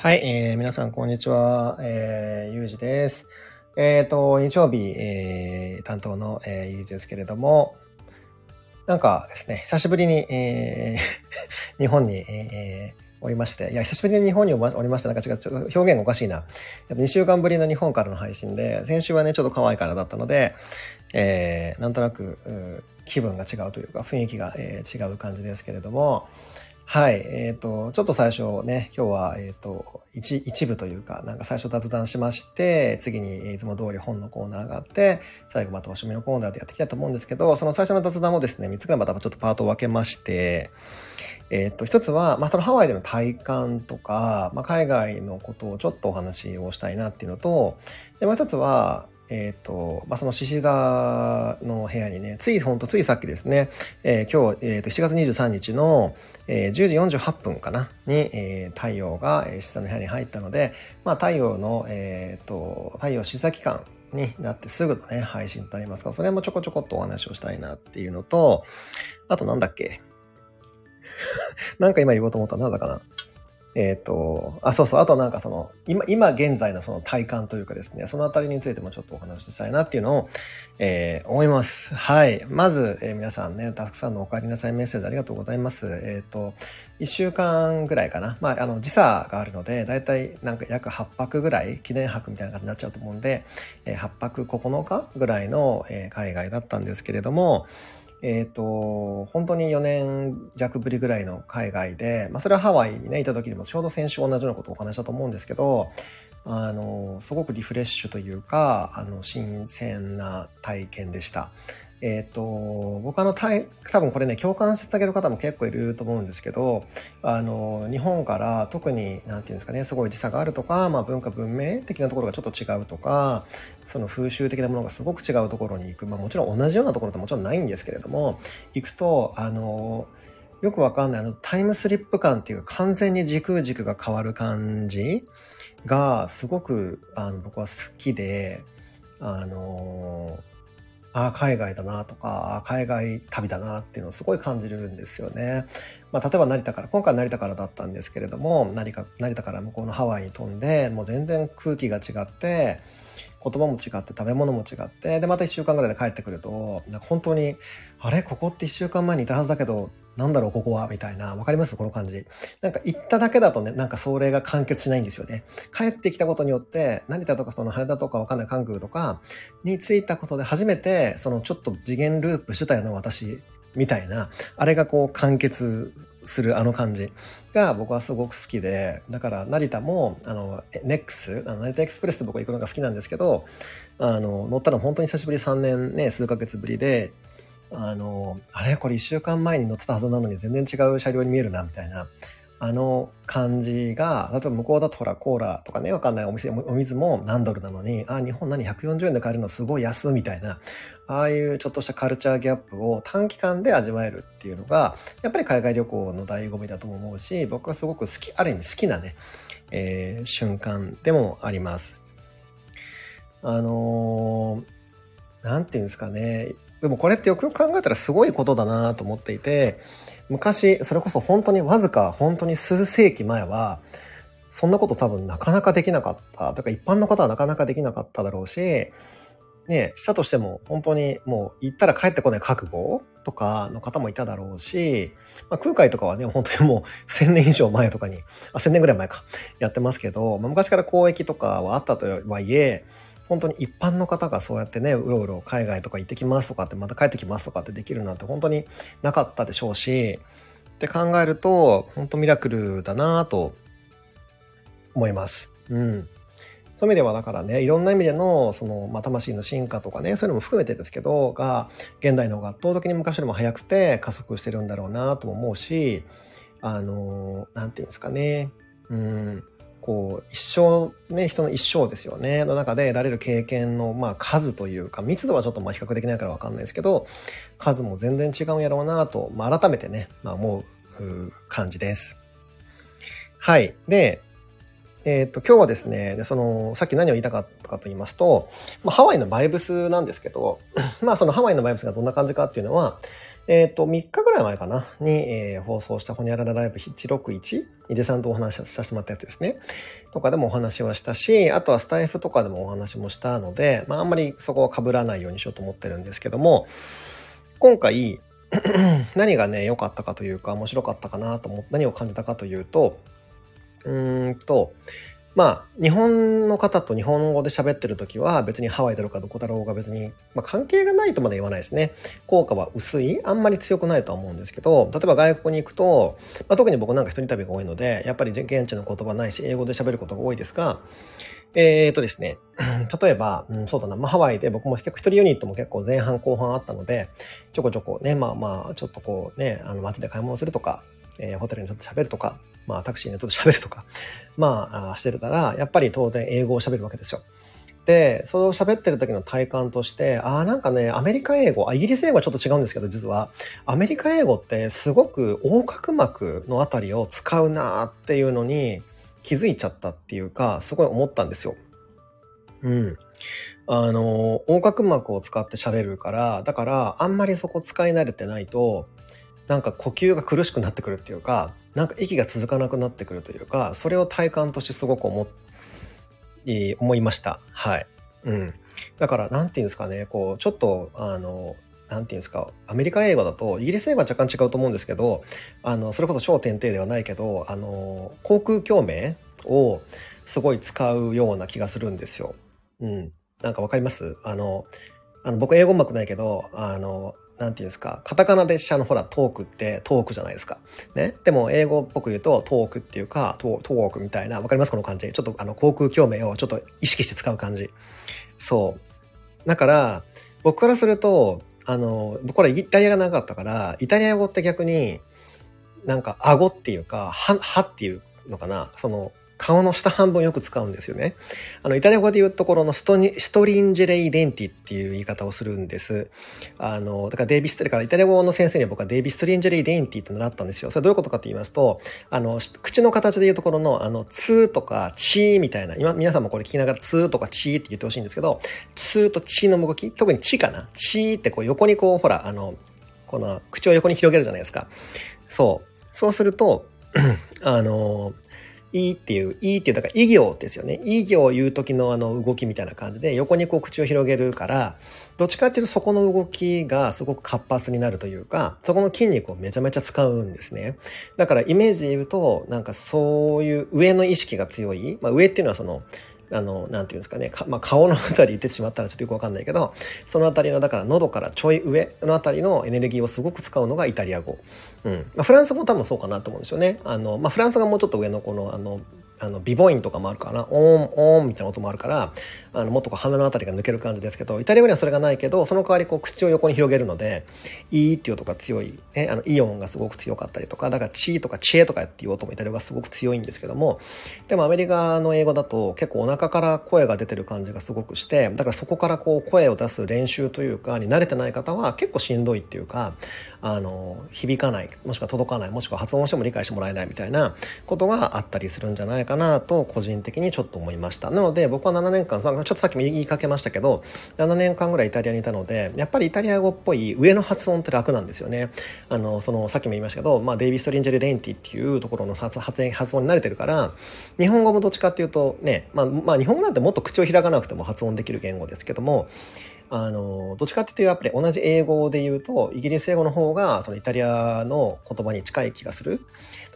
はい、えー、皆さん、こんにちは。えー、ゆうじです。えっ、ー、と、日曜日、えー、担当の、えー、ゆうじですけれども、なんかですね、久しぶりに、えー、日本に、えー、おりまして、いや、久しぶりに日本におりました。なんか違う、ちょっと表現がおかしいな。2週間ぶりの日本からの配信で、先週はね、ちょっと可愛いからだったので、えー、なんとなく、気分が違うというか、雰囲気が、えー、違う感じですけれども、はい。えっ、ー、と、ちょっと最初ね、今日は、えっ、ー、と、一、一部というか、なんか最初雑談しまして、次にいつも通り本のコーナーがあって、最後またおしみのコーナーでやっていきたいと思うんですけど、その最初の雑談もですね、3つぐらいまたちょっとパートを分けまして、えっ、ー、と、一つは、まあ、そのハワイでの体感とか、まあ、海外のことをちょっとお話をしたいなっていうのと、で、もう一つは、えっ、ー、と、まあ、その獅子座の部屋にね、つい、ほんとついさっきですね、えー、今日、えっ、ー、と、7月23日の、え、10時48分かな、に、え、太陽が、えー、獅子座の部屋に入ったので、まあ、太陽の、えっ、と、太陽獅子座期間になってすぐのね、配信となりますが、それもちょこちょこっとお話をしたいなっていうのと、あとなんだっけ？なんか今言おうと思ったらなんだかな？えっ、ー、と、あ、そうそう、あとなんかその、今、今現在のその体感というかですね、そのあたりについてもちょっとお話ししたいなっていうのを、えー、思います。はい。まず、えー、皆さんね、たくさんのお帰りなさいメッセージありがとうございます。えっ、ー、と、1週間ぐらいかな。まあ、あの、時差があるので、だいたいなんか約8泊ぐらい、記念泊みたいな感じになっちゃうと思うんで、えー、8泊9日ぐらいの、えー、海外だったんですけれども、えっ、ー、と、本当に4年弱ぶりぐらいの海外で、まあ、それはハワイにね、いた時にもちょうど先週同じようなことをお話したと思うんですけど、あの、すごくリフレッシュというか、あの、新鮮な体験でした。えっ、ー、と、僕あの、多分これね、共感してあげる方も結構いると思うんですけど、あの、日本から特に、なんていうんですかね、すごい時差があるとか、まあ文化文明的なところがちょっと違うとか、その風習的なものがすごく違うところに行く、まあもちろん同じようなところってもちろんないんですけれども、行くと、あの、よくわかんない、あの、タイムスリップ感っていう、完全に時空軸が変わる感じが、すごく、あの、僕は好きで、あの、ああ、海外だなとか、海外旅だなっていうのをすごい感じるんですよね。まあ、例えば成田から、今回成田からだったんですけれども、成田から向こうのハワイに飛んで、もう全然空気が違って、言葉も違って食べ物も違ってでまた1週間ぐらいで帰ってくるとなんか本当にあれ？ここって1週間前にいたはずだけどなんだろうここは？みたいなわかります？この感じ。なんか行っただけだとねなんかそれが完結しないんですよね。帰ってきたことによって成田とかその羽田とかわかんない関空とかに着いたことで初めてそのちょっと次元ループしてたような私みたいなあれがこう完結するあの感じが僕はすごく好きで、だから成田も、あの、NEX、あの成田エクスプレスって僕は行くのが好きなんですけど、あの、乗ったの本当に久しぶり3年ね、数ヶ月ぶりで、あの、あれこれ1週間前に乗ってたはずなのに全然違う車両に見えるな、みたいな。あの感じが、例えば向こうだとほらコーラとかね、わかんないお店、お水も何ドルなのに、あ、日本何140円で買えるのすごい安みたいな、ああいうちょっとしたカルチャーギャップを短期間で味わえるっていうのが、やっぱり海外旅行の醍醐味だとも思うし、僕はすごく好き、ある意味好きなね、えー、瞬間でもあります。あのー、なんていうんですかね。でもこれってよくよく考えたらすごいことだなと思っていて、昔、それこそ本当にわずか本当に数世紀前は、そんなこと多分なかなかできなかった。とか一般の方はなかなかできなかっただろうし、ね、したとしても本当にもう行ったら帰ってこない覚悟とかの方もいただろうし、まあ、空海とかはね、本当にもう1000年以上前とかに、あ、1000年ぐらい前か、やってますけど、まあ、昔から交易とかはあったとはいえ、本当に一般の方がそうやってね、うろうろ海外とか行ってきますとかって、また帰ってきますとかってできるなんて本当になかったでしょうし、って考えると、本当ミラクルだなと思います。うん。そういう意味ではだからね、いろんな意味での、その、まあ、魂の進化とかね、そういうのも含めてですけど、が、現代の方が圧倒的に昔よりも早くて加速してるんだろうなとも思うし、あの、なんていうんですかね、うん、こう、一生、ね、人の一生ですよね、の中で得られる経験の、まあ、数というか、密度はちょっとまあ比較できないからわかんないですけど、数も全然違うんやろうなと、まあ、改めてね、まあ、思う感じです。はい。で、えっ、と、今日はですね、その、さっき何を言いたかったかと言いますと、まあ、ハワイのバイブスなんですけど、まあ、そのハワイのバイブスがどんな感じかっていうのは、えっ、ー、と、3日ぐらい前かな、に、えー、放送したホニャララライブ161、井出さんとお話しさせてもらったやつですね。とかでもお話はしたし、あとはスタイフとかでもお話もしたので、まあ、あんまりそこは被らないようにしようと思ってるんですけども、今回、何がね、良かったかというか、面白かったかなと思って、何を感じたかというと、うーんと、まあ、日本の方と日本語で喋ってる時は別にハワイだろうかどこだろうが別に、まあ、関係がないとまで言わないですね。効果は薄いあんまり強くないとは思うんですけど、例えば外国に行くと、まあ、特に僕なんか一人旅が多いので、やっぱり現地の言葉ないし、英語で喋ることが多いですが、えー、とですね、例えば、うん、そうだな、まあ、ハワイで僕も結構一人ユニットも結構前半後半あったので、ちょこちょこね、まあまあ、ちょっとこうね、あの街で買い物するとか、えー、ホテルにちょっと喋るとか、まあタクシーにちょっと喋るとか、まあしてたら、やっぱり当然英語を喋るわけですよ。で、それを喋ってる時の体感として、ああ、なんかね、アメリカ英語、あ、イギリス英語はちょっと違うんですけど、実は、アメリカ英語ってすごく横隔膜のあたりを使うなっていうのに気づいちゃったっていうか、すごい思ったんですよ。うん。あの、横隔膜を使って喋るから、だから、あんまりそこ使い慣れてないと、なんか呼吸が苦しくなってくるっていうか、なんか息が続かなくなってくるというか、それを体感としてすごく思思いました。はい。うん。だから、なんていうんですかね、こう、ちょっと、あの、なんていうんですか、アメリカ英語だと、イギリス英語は若干違うと思うんですけど、あの、それこそ超点々ではないけど、あの、航空共鳴をすごい使うような気がするんですよ。うん。なんかわかります？あの、あの僕英語うまくないけど、あの、なんていうんですか、カタカナで下のほらトークってトークじゃないですか。ね。でも英語っぽく言うとトークっていうか、トークみたいな、わかります？この感じ。ちょっとあの航空共鳴をちょっと意識して使う感じ。そう。だから、僕からすると、あの、僕はイタリアがなかったから、イタリア語って逆になんか顎っていうか、歯、歯っていうのかな。その、顔の下半分よく使うんですよね。あの、イタリア語で言うところのストニ、 stringere i denti っていう言い方をするんです。あの、だから devi stri からイタリア語の先生には僕は devi stringere i denti って習ったんですよ。それどういうことかと言いますと、あの、口の形で言うところの、あの、ツーとかチーみたいな、今、皆さんもこれ聞きながらツーとかチーって言ってほしいんですけど、ツーとチーの動き、特にチかな。チーってこう横にこう、ほら、あの、この口を横に広げるじゃないですか。そう。そうすると、あの、いいっていう、いいっていう、だから、い行ですよね。い行を言う時のあの動きみたいな感じで、横にこう口を広げるから、どっちかっていうとそこの動きがすごく活発になるというか、そこの筋肉をめちゃめちゃ使うんですね。だからイメージで言うと、なんかそういう上の意識が強い、まあ上っていうのはその、あの、なんていうんですかね、かまあ、顔のあたり言ってしまったらちょっとよくわかんないけど、そのあたりの、だから喉からちょい上のあたりのエネルギーをすごく使うのがイタリア語。うん。まあ、フランス語多分そうかなと思うんですよね。あの、まあ、フランスがもうちょっと上のこの、あの、あの、ビボインとかもあるかな。オーン、オーンみたいな音もあるから、あの、もっとこう鼻のあたりが抜ける感じですけど、イタリア語にはそれがないけど、その代わりこう口を横に広げるので、いいっていう音が強い、ね、あの、イオンがすごく強かったりとか、だからチーとかチェとかっていう音もイタリア語がすごく強いんですけども、でもアメリカの英語だと結構お腹から声が出てる感じがすごくして、だからそこからこう声を出す練習というか、に慣れてない方は結構しんどいっていうか、あの、響かない、もしくは届かない、もしくは発音しても理解してもらえないみたいなことがあったりするんじゃないかなと、個人的にちょっと思いました。なので、僕は7年間、ちょっとさっきも言いかけましたけど、7年間ぐらいイタリアにいたので、やっぱりイタリア語っぽい上の発音って楽なんですよね。あの、その、さっきも言いましたけど、まあ、デイビスト・リンジェル・デンティっていうところの発発音に慣れてるから、日本語もどっちかっていうとね、まあ、まあ、日本語なんてもっと口を開かなくても発音できる言語ですけども、あの、どっちかっていうと、やっぱり同じ英語で言うと、イギリス英語の方が、そのイタリアの言葉に近い気がする。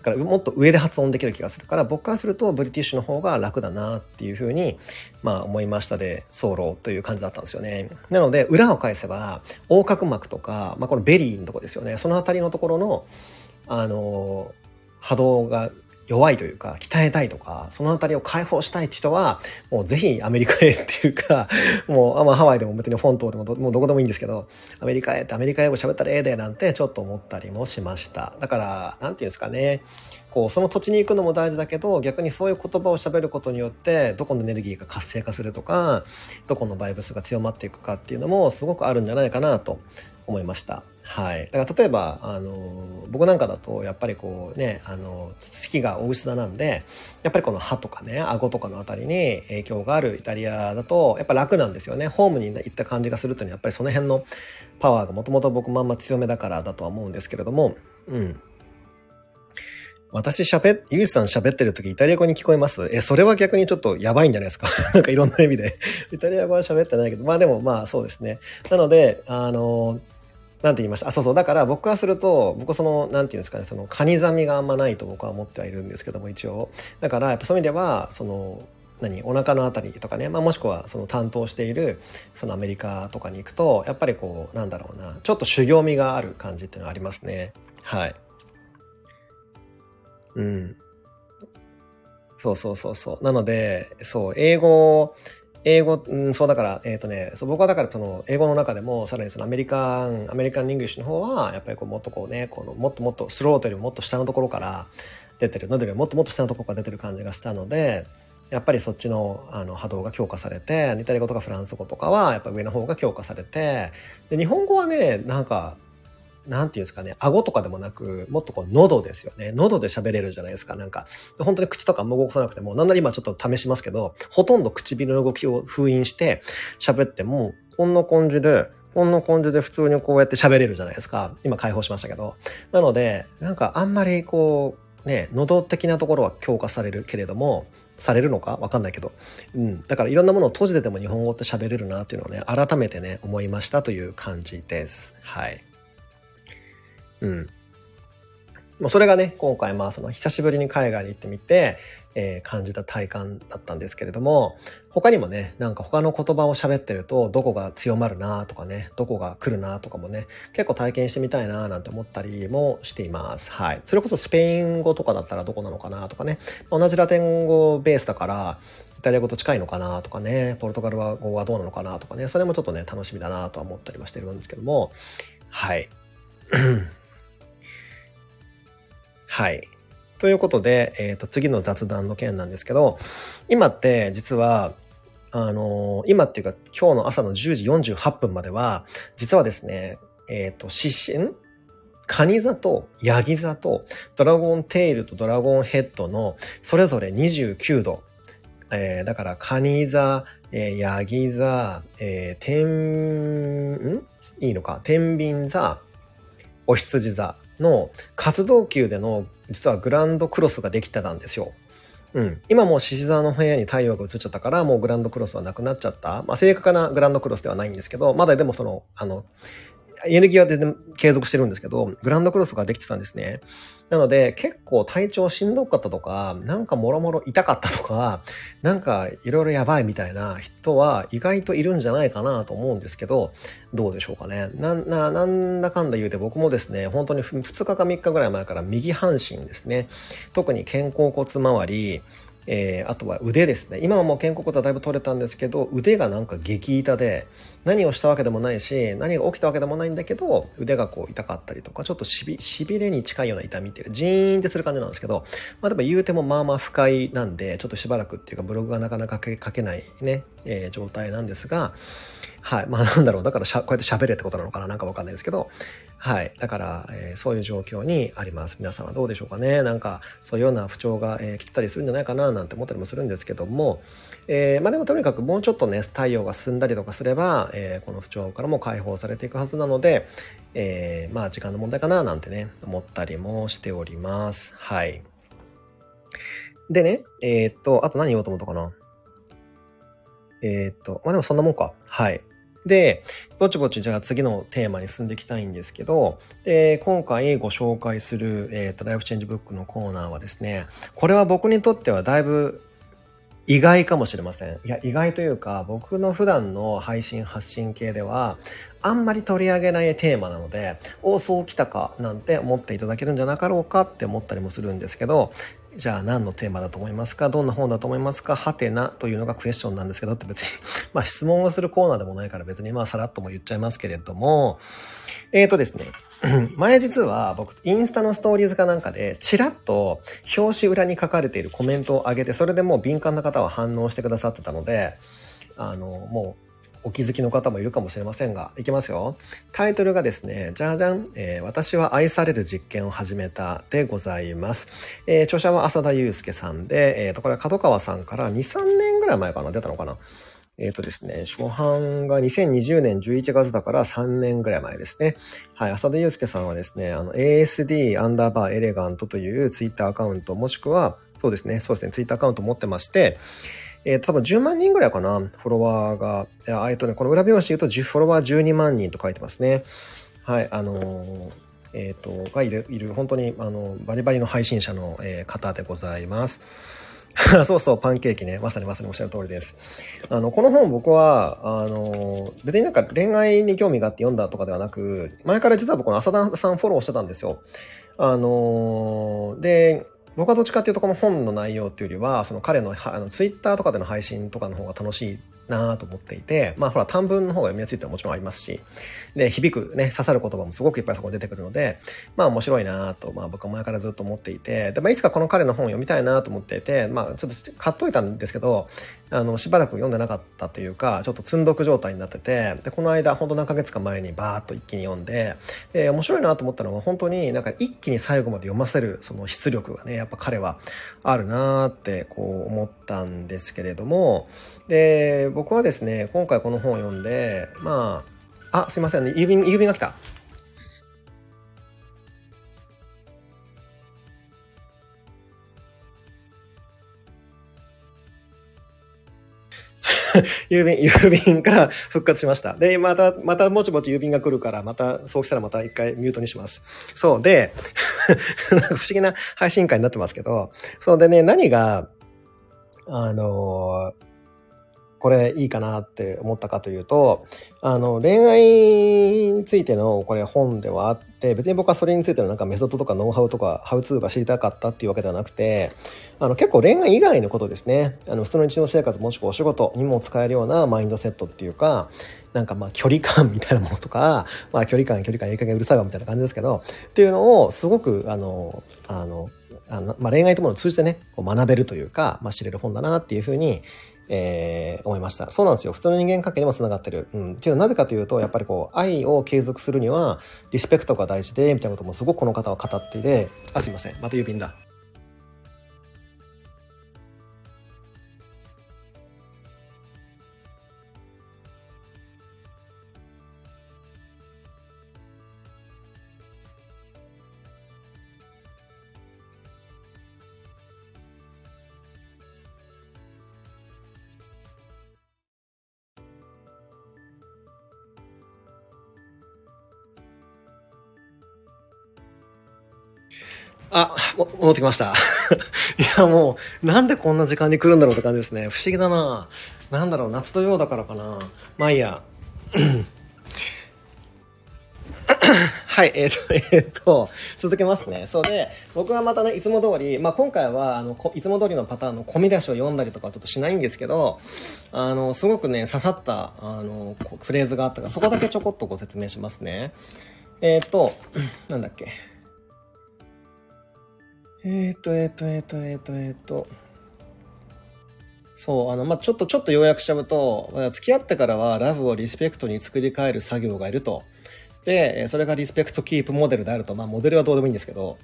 だからもっと上で発音できる気がするから、僕からすると British の方が楽だなっていうふうに、まあ思いましたで、ソロという感じだったんですよね。なので、裏を返せば、横隔膜とか、まあこの belly のとこですよね。その辺りのところの、あの、波動が弱いというか、鍛えたいとか、そのあたりを解放したいって人は、もうぜひアメリカへっていうか、もう、あまあ、ハワイでも別にフォントでもどもうどこでもいいんですけど、アメリカへってアメリカ英語喋ったらええでなんてちょっと思ったりもしました。だから、なんていうんですかね、こう、その土地に行くのも大事だけど、逆にそういう言葉を喋ることによって、どこのエネルギーが活性化するとか、どこのバイブスが強まっていくかっていうのもすごくあるんじゃないかなと思いました。はい。だから例えば、あの、僕なんかだと、やっぱりこうね、あの、月が大牛座なんで、やっぱりこの歯とかね、顎とかのあたりに影響があるイタリアだと、やっぱ楽なんですよね。ホームに行った感じがするというのは、やっぱりその辺のパワーがもともと僕まんま強めだからだとは思うんですけれども、うん。私喋っ、ゆうさん喋ってる時イタリア語に聞こえます？え、それは逆にちょっとやばいんじゃないですか？なんかいろんな意味でイタリア語は喋ってないけど、まあでもまあそうですね。なので、あの、なんて言いました？あ、そうそう。だから僕からすると、僕その、なんて言うんですかね、その、カニザミがあんまないと僕は思ってはいるんですけども、一応。だから、やっぱそういう意味では、その、何お腹のあたりとかね、まあ、もしくはその担当しているそのアメリカとかに行くとやっぱりこうなんだろうなちょっと修行味がある感じっていうのはありますね。はい。うん。そうそうそうそう。なのでそう英語英語、うん、そうだから、えっ、ー、とね、そう僕はだからその英語の中でも、さらにそのアメリカン、アメリカン・イングリッシュの方は、やっぱりこうもっとこうね、このもっともっとスロートよりもっと下のところから出てる、のでもっともっと下のところから出てる感じがしたので、やっぱりそっちのあの波動が強化されて、イタリア語とかフランス語とかはやっぱ上の方が強化されて、で日本語はね、なんか、なんていうんですかね、顎とかでもなく、もっとこう喉ですよね。喉で喋れるじゃないですか。なんか、本当に口とかも動かなくても、なんなら今ちょっと試しますけど、ほとんど唇の動きを封印して喋っても、こんな感じで、こんな感じで普通にこうやって喋れるじゃないですか。今解放しましたけど。なので、なんかあんまりこう、ね、喉的なところは強化されるけれども、されるのか？わかんないけど。うん。だからいろんなものを閉じてても日本語って喋れるなっていうのをね、改めてね、思いましたという感じです。はい。うん。もうそれがね、今回まあその久しぶりに海外に行ってみて、えー、感じた体感だったんですけれども、他にもね、なんか他の言葉を喋ってると、どこが強まるなとかね、どこが来るなとかもね、結構体験してみたいななんて思ったりもしています。はい。それこそスペイン語とかだったらどこなのかなとかね、同じラテン語ベースだから、イタリア語と近いのかなとかね、ポルトガル語はどうなのかなとかね、それもちょっとね、楽しみだなとは思ったりはしてるんですけども、はい。はい。ということで、えっ、ー、と、次の雑談の件なんですけど、今って実は、あのー、今っていうか今日の朝の10時48分までは、実はですね、えっ、ー、と、獅子、カニ座とヤギ座とドラゴンテイルとドラゴンヘッドのそれぞれ29度。えー、だからカニ座、えー、ヤギ座、えー、天、ん？いいのか？天秤座、お羊座の活動級での実はグランドクロスができてたんですよ。うん。今もう獅子座の部屋に太陽が映っちゃったから、もうグランドクロスはなくなっちゃった。まあ、正確なグランドクロスではないんですけど、まだでもその、あの、エネルギーは全然継続してるんですけど、グランドクロスができてたんですね。なので、結構体調しんどかったとか、なんかもろもろ痛かったとか、なんかいろいろやばいみたいな人は意外といるんじゃないかなと思うんですけど、どうでしょうかね。な、な、なんだかんだ言うて僕もですね、本当に2日か3日ぐらい前から右半身ですね、特に肩甲骨周り、えー、あとは腕ですね。今はもう肩甲骨はだいぶ取れたんですけど、腕がなんか激痛で、何をしたわけでもないし、何が起きたわけでもないんだけど、腕がこう痛かったりとか、ちょっとしび、しびれに近いような痛みっていうか、ジーンってする感じなんですけど、まあでも言うてもまあまあ不快なんで、ちょっとしばらくっていうかブログがなかなか書けないね、えー、状態なんですが、はい。まあなんだろう。だからしゃ、こうやって喋れってことなのかななんかわかんないですけど、はい。だから、えー、そういう状況にあります。皆さんはどうでしょうかね。なんか、そういうような不調が、えー、来てたりするんじゃないかななんて思ったりもするんですけども、えー、まあでもとにかくもうちょっとね、太陽が進んだりとかすれば、えー、この不調からも解放されていくはずなので、えー、まあ時間の問題かななんてね、思ったりもしております。はい。でね、えー、っと、あと何言おうと思ったかな。えー、っと、まあでもそんなもんか。はい。で、ぼちぼちじゃあ次のテーマに進んでいきたいんですけど、で、今回ご紹介する、えっ、ー、と、ライフチェンジブックのコーナーはですね、これは僕にとってはだいぶ意外かもしれません。いや、意外というか、僕の普段の配信発信系では、あんまり取り上げないテーマなので、おそう来たかなんて思っていただけるんじゃなかろうかって思ったりもするんですけど、じゃあ何のテーマだと思いますか？どんな本だと思いますか？はてなというのがクエスチョンなんですけどって別に まあ質問をするコーナーでもないから別にまあさらっとも言っちゃいますけれども、えーとですね、前実は僕インスタのストーリーズかなんかでチラッと表紙裏に書かれているコメントを上げてそれでもう敏感な方は反応してくださってたので、あの、もうお気づきの方もいるかもしれませんが、いきますよ。タイトルがですね、じゃじゃん、えー、私は愛される実験を始めたでございます。えー、著者は浅田祐介さんで、えっ、ー、と、これは角川さんから2、3年ぐらい前かな、出たのかな。えっ、ー、とですね、初版が2020年11月だから3年ぐらい前ですね。はい、浅田祐介さんはですね、あの、ASD アンダーバーエレガントというツイッターアカウント、もしくは、そうですね、そうですね、ツイッターアカウント持ってまして、えー、多分10万人ぐらいかな、フォロワーが。えっとね、この裏表紙で言うと、フォロワー12万人と書いてますね。はい、あのー、えっ、ー、と、がいる、いる、本当に、あの、バリバリの配信者の、えー、方でございます。そうそう、パンケーキね。まさにまさにおっしゃる通りです。あの、この本僕は、あの、別になんか恋愛に興味があって読んだとかではなく、前から実は僕の浅田さんフォローしてたんですよ。あの、で、僕はどっちかっていうとこの本の内容っていうよりは、その彼のあのツイッターとかでの配信とかの方が楽しいなと思っていて、まあほら短文の方が読みやすいってのはもちろんありますし、で、響くね、刺さる言葉もすごくいっぱいそこ出てくるので、まあ面白いなと、まあ僕は前からずっと思っていて、で、まあいつかこの彼の本を読みたいなと思っていて、まあちょっと買っといたんですけど、あの、しばらく読んでなかったというか、ちょっと積んどく状態になってて、で、この間、ほんと何ヶ月か前にバーっと一気に読んで、で、面白いなと思ったのは本当になんか一気に最後まで読ませるその出力がね、やっぱ彼はあるなってこう思ったんですけれども、で、僕はですね、今回この本を読んで、まあ、あ、すいませんね、郵便、郵便が来た。郵便、郵便から復活しました。で、また、またもちもち郵便が来るから、また、そうしたらまた一回ミュートにします。そう。で、不思議な配信会になってますけど、そうでね、何が、あのーこれいいかなって思ったかというと、あの、恋愛についてのこれ本ではあって、別に僕はそれについてのなんかメソッドとかノウハウとかハウツーが知りたかったっていうわけではなくて、あの、結構恋愛以外のことですね。あの、普通の日常生活もしくはお仕事にも使えるようなマインドセットっていうか、なんかまあ距離感みたいなものとか、まあ距離感、距離感、いい加減うるさいわみたいな感じですけど、っていうのをすごく、あの、あの、あのまあ、恋愛とものを通じてね、こう学べるというか、まあ、知れる本だなっていうふうに、えー、思いました。そうなんですよ。普通の人間関係にも繋がってる。うん。っていうのはなぜかというと、やっぱりこう、愛を継続するには、リスペクトが大事で、みたいなこともすごくこの方は語っていて、あ、すいません。また郵便だ。あ、戻ってきました。いや、もう、なんでこんな時間に来るんだろうって感じですね。不思議だな。なんだろう、夏土曜だからかな。まあいいや。はい、えっ、ー、と、えっ、ー、と、続けますね。そうで、僕はまたね、いつも通り、まあ今回は、あの、いつも通りのパターンの込み出しを読んだりとかちょっとしないんですけど、あの、すごくね、刺さった、あの、フレーズがあったから、そこだけちょこっとご説明しますね。えっ、ー、と、なんだっけ。えっ、ー、と、えっ、ー、と、えっ、ー、と、えっ、と、えっ、と。そう、あの、まあ、ちょっと、ちょっと要約しちゃうと、付き合ってからはラブをリスペクトに作り変える作業がいると。で、それがリスペクトキープモデルであると。まあ、モデルはどうでもいいんですけど、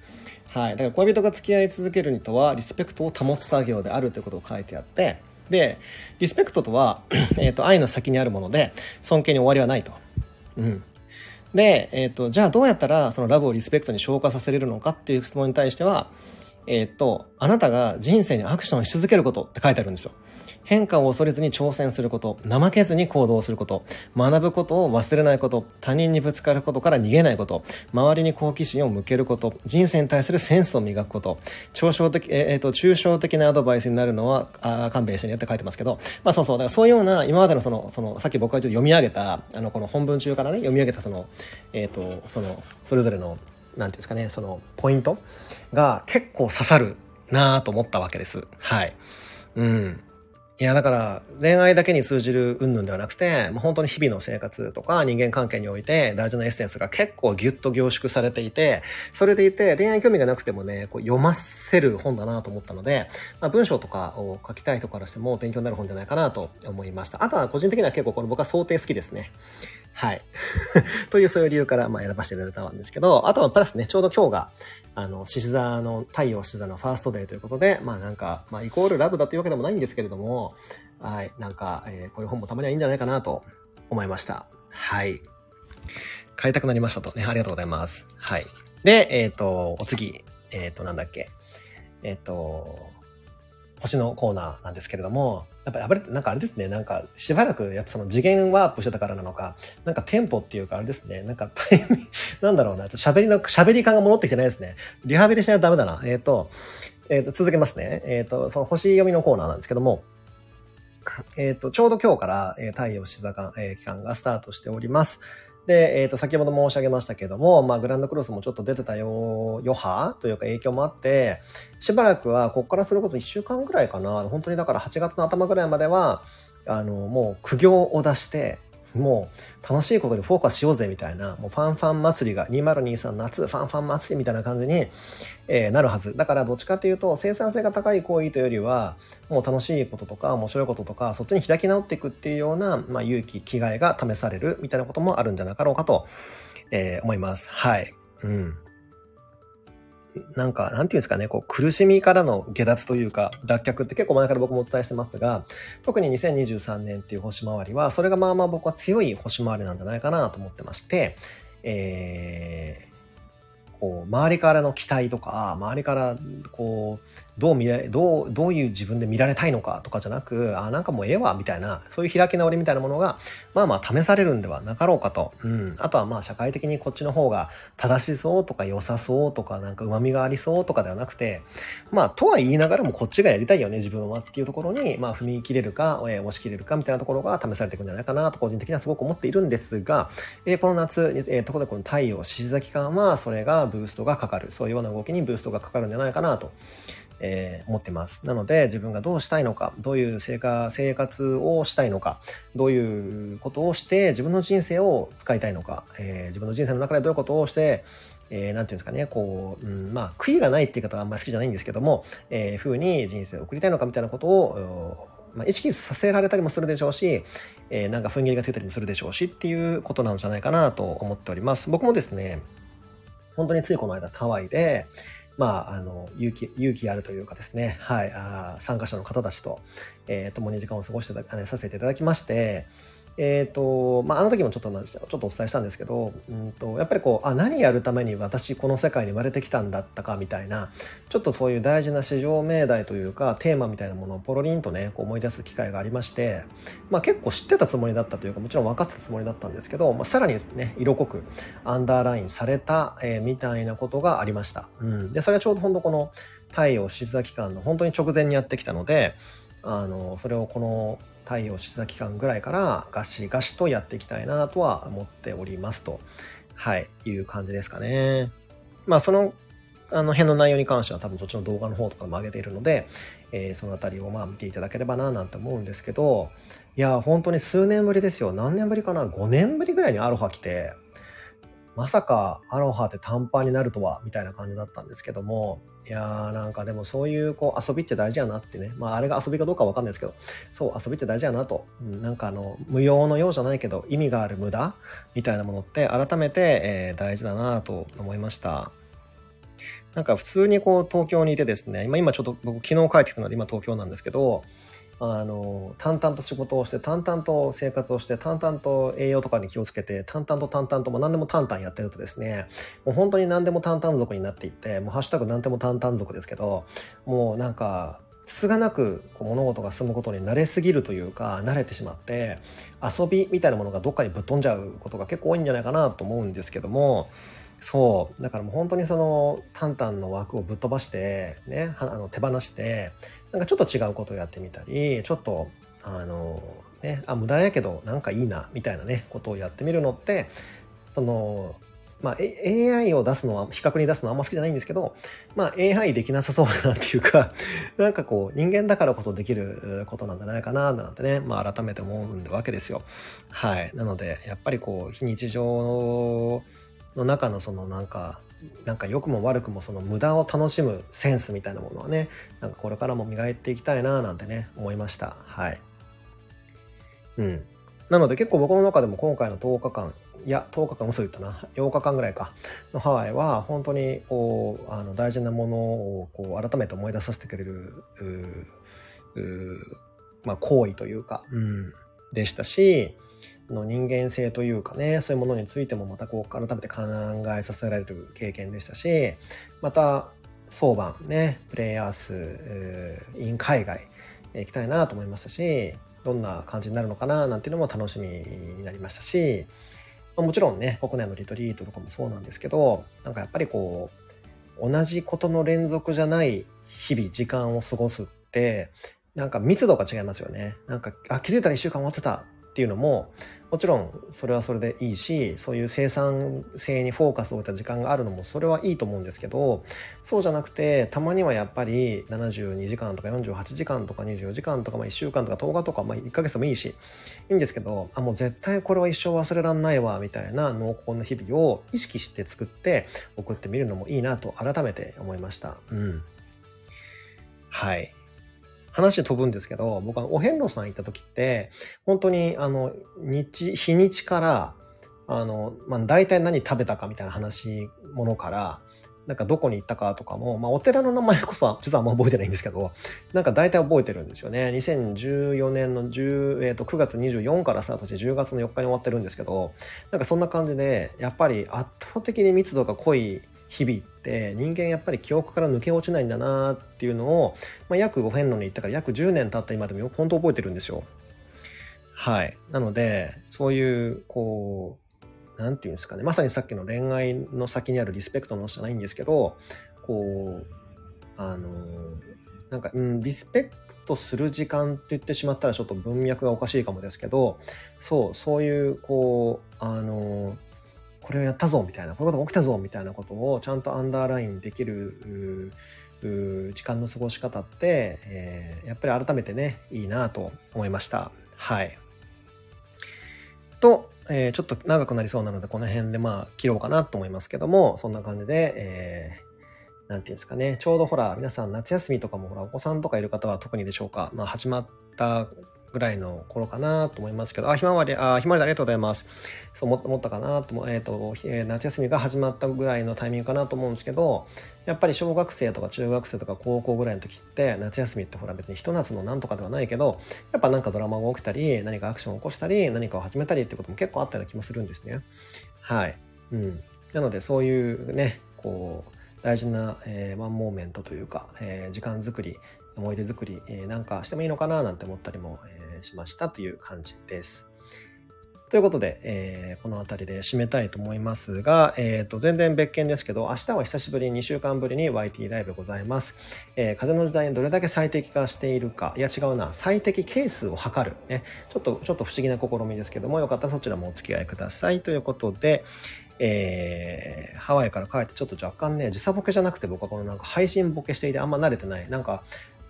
はい。だから恋人が付き合い続けるにとは、リスペクトを保つ作業であるということを書いてあって、で、リスペクトとは、えっ、と、愛の先にあるもので、尊敬に終わりはないと。うん。で、えっ、ー、と、じゃあどうやったらそのラブをリスペクトに昇華させれるのかっていう質問に対しては、えっ、ー、と、あなたが人生にアクションし続けることって書いてあるんですよ。変化を恐れずに挑戦すること、怠けずに行動すること、学ぶことを忘れないこと、他人にぶつかることから逃げないこと、周りに好奇心を向けること、人生に対するセンスを磨くこと、抽象的、えっ、と、抽象的なアドバイスになるのは、あ勘弁してねって書いてますけど、まあそうそう、だからそういうような、今までのその、その、さっき僕がちょっと読み上げた、あの、この本文中からね、読み上げたその、えっ、と、その、それぞれの、なんていうんですかね、その、ポイントが結構刺さるなと思ったわけです。はい。うん。いや、だから、恋愛だけに通じる云々ではなくて、もう本当に日々の生活とか人間関係において大事なエッセンスが結構ギュッと凝縮されていて、それでいて恋愛興味がなくてもね、こう読ませる本だなと思ったので、まあ、文章とかを書きたい人からしても勉強になる本じゃないかなと思いました。あとは個人的には結構この僕は想定好きですね。はい。というそういう理由からまあ選ばせていただいたんですけど、あとはプラスね、ちょうど今日が、あの、獅子座の、太陽獅子座のファーストデーということで、まあなんか、まあイコールラブだというわけでもないんですけれども、はい、なんか、えー、こういう本もたまにはいいんじゃないかなと思いました。はい。買いたくなりましたとね、ありがとうございます。はい。で、えっ、ー、と、お次、えっ、ー、と、なんだっけ。えっ、と、星のコーナーなんですけれども、やっぱり、あれ、なんかあれですね、なんかしばらくやっぱその次元ワープしてたからなのか、なんかテンポっていうかあれですね、なんかタイミングなんだろうな、ちょっと喋りの、喋り感が戻ってきてないですね。リハビリしないとダメだな。えっ、ー、と、えっ、ー、と、続けますね。えっ、ー、と、その星読みのコーナーなんですけども、えっ、と、ちょうど今日から、え太陽静か、え期間がスタートしております。で、えっ、ー、と、先ほど申し上げましたけども、まあ、グランドクロスもちょっと出てたよ、余波というか影響もあって、しばらくは、ここからそれこそ1週間ぐらいかな、本当にだから8月の頭ぐらいまでは、あの、もう苦行を出して、もう楽しいことにフォーカスしようぜみたいな、もうファンファン祭りが2023夏ファンファン祭りみたいな感じに、えー、なるはず。だからどっちかっていうと生産性が高い行為というよりは、もう楽しいこととか面白いこととか、そっちに開き直っていくっていうような、まあ、勇気、着替えが試されるみたいなこともあるんじゃなかろうかと、えー、思います。はい。うん。なんか、なんていうんですかね、こう、苦しみからの下脱というか、脱却って結構前から僕もお伝えしてますが、特に2023年っていう星回りは、それがまあまあ僕は強い星回りなんじゃないかなと思ってまして、えこう、周りからの期待とか、周りから、こう、どう見れ、どう、どういう自分で見られたいのかとかじゃなく、あ、なんかもうええわ、みたいな、そういう開き直りみたいなものが、まあまあ試されるんではなかろうかと。うん。あとはまあ社会的にこっちの方が正しそうとか良さそうとか、なんか旨味がありそうとかではなくて、まあ、とは言いながらもこっちがやりたいよね、自分はっていうところに、まあ、踏み切れるか、えー、押し切れるかみたいなところが試されていくんじゃないかなと、個人的にはすごく思っているんですが、えー、この夏、えー、ところでこの太陽、獅子座期間は、それがブーストがかかる。そういうような動きにブーストがかかるんじゃないかなと。えー、思ってます。なので自分がどうしたいのか、どういう生活生活をしたいのか、どういうことをして自分の人生を使いたいのか、えー、自分の人生の中でどういうことをして、えー、なんていうんですかね、こう、うん、まあ、悔いがないっていう方はあんまり好きじゃないんですけども、えー、風に人生を送りたいのかみたいなことを、まあ、意識させられたりもするでしょうし、えー、なんか踏ん切りがついたりもするでしょうしっていうことなんじゃないかなと思っております。僕もですね、本当についこの間ハワイで、まあ、あの、勇気、勇気あるというかですね、はい、あ参加者の方たちと、えー、共に時間を過ごしてた、させていただきまして、えっ、ー、と、まあ、あの時もちょっと、ちょっとお伝えしたんですけど、うんと、やっぱりこう、あ、何やるために私この世界に生まれてきたんだったかみたいな、ちょっとそういう大事な市場命題というか、テーマみたいなものをポロリンとね、こう思い出す機会がありまして、まあ結構知ってたつもりだったというか、もちろん分かってたつもりだったんですけど、まあ、さらにね、色濃くアンダーラインされた、えー、みたいなことがありました。うん。で、それはちょうど本当この太陽静座期間の本当に直前にやってきたので、あの、それをこの太陽静座期間ぐらいからガシガシとやっていきたいなとは思っておりますと、はい、いう感じですかね。まあその、あの辺の内容に関しては多分そっちの動画の方とかも上げているので、えー、そのあたりをまあ見ていただければななんて思うんですけど、いや、本当に数年ぶりですよ。何年ぶりかな ?5 年ぶりぐらいにアロハ来て、まさかアロハって短パンになるとは、みたいな感じだったんですけども、いやーなんかでもそういうこう遊びって大事やなってね、まああれが遊びかどうかわかんないですけど、そう遊びって大事やなと、うん、なんかあの無用のようじゃないけど意味がある無駄？みたいなものって改めて、えー、大事だなと思いました。なんか普通にこう東京にいてですね、今今ちょっと僕昨日帰ってきたので今東京なんですけど、あの、淡々と仕事をして、淡々と生活をして、淡々と栄養とかに気をつけて、淡々と淡々と、もう何でも淡々やってるとですね、もう本当に何でも淡々族になっていって、もうハッシュタグ何でも淡々族ですけど、もうなんか、つがなく物事が進むことに慣れすぎるというか慣れてしまって遊びみたいなものがどっかにぶっ飛んじゃうことが結構多いんじゃないかなと思うんですけどもそうだからもう本当にそのタンタンの枠をぶっ飛ばしてねあの手放してなんかちょっと違うことをやってみたり、ちょっと、あの、ね、あ、無駄やけどなんかいいな、みたいなね、ことをやってみるのって、その、まあ、AI を出すのは、比較に出すのはあんま好きじゃないんですけど、まあ、AI できなさそうだなっていうか、なんかこう、人間だからこそできることなんじゃないかな、なんてね、まあ、改めて思うわけですよ。はい。なので、やっぱりこう、非日常の中のそのなんか、なんか良くも悪くもその無駄を楽しむセンスみたいなものはね、なんかこれからも磨いていきたいな、なんてね、思いました。はい。うん。なので結構僕の中でも今回の10日間、いや、10日間嘘言ったな。8日間ぐらいか。のハワイは、本当に、こう、あの、大事なものを、こう、改めて思い出させてくれる、ううまあ、行為というか、うん、でしたし、の人間性というかね、そういうものについてもまたこう、改めて考えさせられる経験でしたし、また、相番ね、プレイヤース、イン海外、行きたいなと思いましたし、どんな感じになるのかななんていうのも楽しみになりましたし、もちろんね、国内のリトリートとかもそうなんですけど、なんかやっぱりこう、同じことの連続じゃない日々、時間を過ごすって、なんか密度が違いますよね。なんか、あ、気づいたら一週間終わってたっていうのも、もちろんそれはそれでいいし、そういう生産性にフォーカスを置いた時間があるのもそれはいいと思うんですけど、そうじゃなくて、たまにはやっぱり72時間とか48時間とか24時間とか、まあ1週間とか10日とか、まあ1ヶ月でもいいし、いいんですけど、あ、もう絶対これは一生忘れらんないわ、みたいな濃厚な日々を意識して作って送ってみるのもいいなと改めて思いました。うん。はい。話飛ぶんですけど、僕はお遍路さん行った時って、本当に、あの、日、日にちから、あの、まあ、大体何食べたかみたいな話、ものから、なんかどこに行ったかとかも、まあ、お寺の名前こそは、実はあんま覚えてないんですけど、なんか大体覚えてるんですよね。2014年の10、えっ、ー、と、9月24からスタートして10月の4日に終わってるんですけど、なんかそんな感じで、やっぱり圧倒的に密度が濃い日々って人間やっぱり記憶から抜け落ちないんだなっていうのを、まあ、約5遍路に行ったから約10年経った今でも本当覚えてるんですよ。はい。なので、そういう、こう、なんていうんですかね。まさにさっきの恋愛の先にあるリスペクトのじゃないんですけど、こう、あの、なんか、うん、リスペクトする時間って言ってしまったらちょっと文脈がおかしいかもですけど、そう、そういう、こう、あの、これをやったぞみたいな、こういうことが起きたぞみたいなことをちゃんとアンダーラインできる時間の過ごし方って、えー、やっぱり改めてね、いいなと思いました。はい。と、えー、ちょっと長くなりそうなので、この辺でまあ切ろうかなと思いますけども、そんな感じで、えー、なんていうんですかね、ちょうどほら、皆さん夏休みとかもほら、お子さんとかいる方は特にでしょうか、まあ始まったぐらいの頃かなと思いますけど、あ、ひまわり、あ、ひまわりありがとうございます。そう思ったかなと、えっ、ー、と、えー、夏休みが始まったぐらいのタイミングかなと思うんですけど、やっぱり小学生とか中学生とか高校ぐらいの時って、夏休みってほら別にひと夏のなんとかではないけど、やっぱなんかドラマが起きたり、何かアクションを起こしたり、何かを始めたりってことも結構あったような気もするんですね。はい。うん。なのでそういうね、こう、大事な、えー、 one moment というか、えー、時間作り、思い出作り、えー、なんかしてもいいのかななんて思ったりも、えしましたという感じです。ということで、えー、この辺りで締めたいと思いますが、え、ー、と、全然別件ですけど、明日は久しぶりに2週間ぶりに YT ライブございます。えー、風の時代にどれだけ最適化しているか、いや違うな、最適係数を測る。ね、ちょっと、ちょっと不思議な試みですけども、よかったらそちらもお付き合いください。ということで、えー、ハワイから帰ってちょっと若干ね、時差ボケじゃなくて僕はこのなんか配信ボケしていてあんま慣れてない。なんか、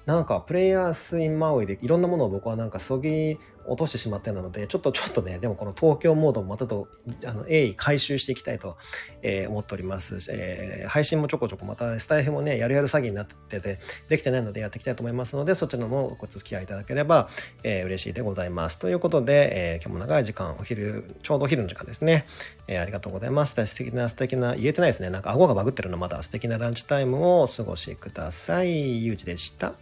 なんかプレイヤースインマウイでいろんなものを僕はなんかそぎ落としてしまってなので、ちょっとちょっとね、でもこの東京モードもまたと、あの、鋭意回収していきたいと、えー、思っております。えー、配信もちょこちょこまたスタイフもね、やるやる詐欺になってて、できてないのでやっていきたいと思いますので、そちらもご付き合いいただければ、えー、嬉しいでございます。ということで、えー、今日も長い時間、お昼、ちょうどお昼の時間ですね。えー、ありがとうございます。素敵な素敵な、言えてないですね。なんか顎がバグってるのまだ素敵なランチタイムをお過ごしください。ゆうじでした。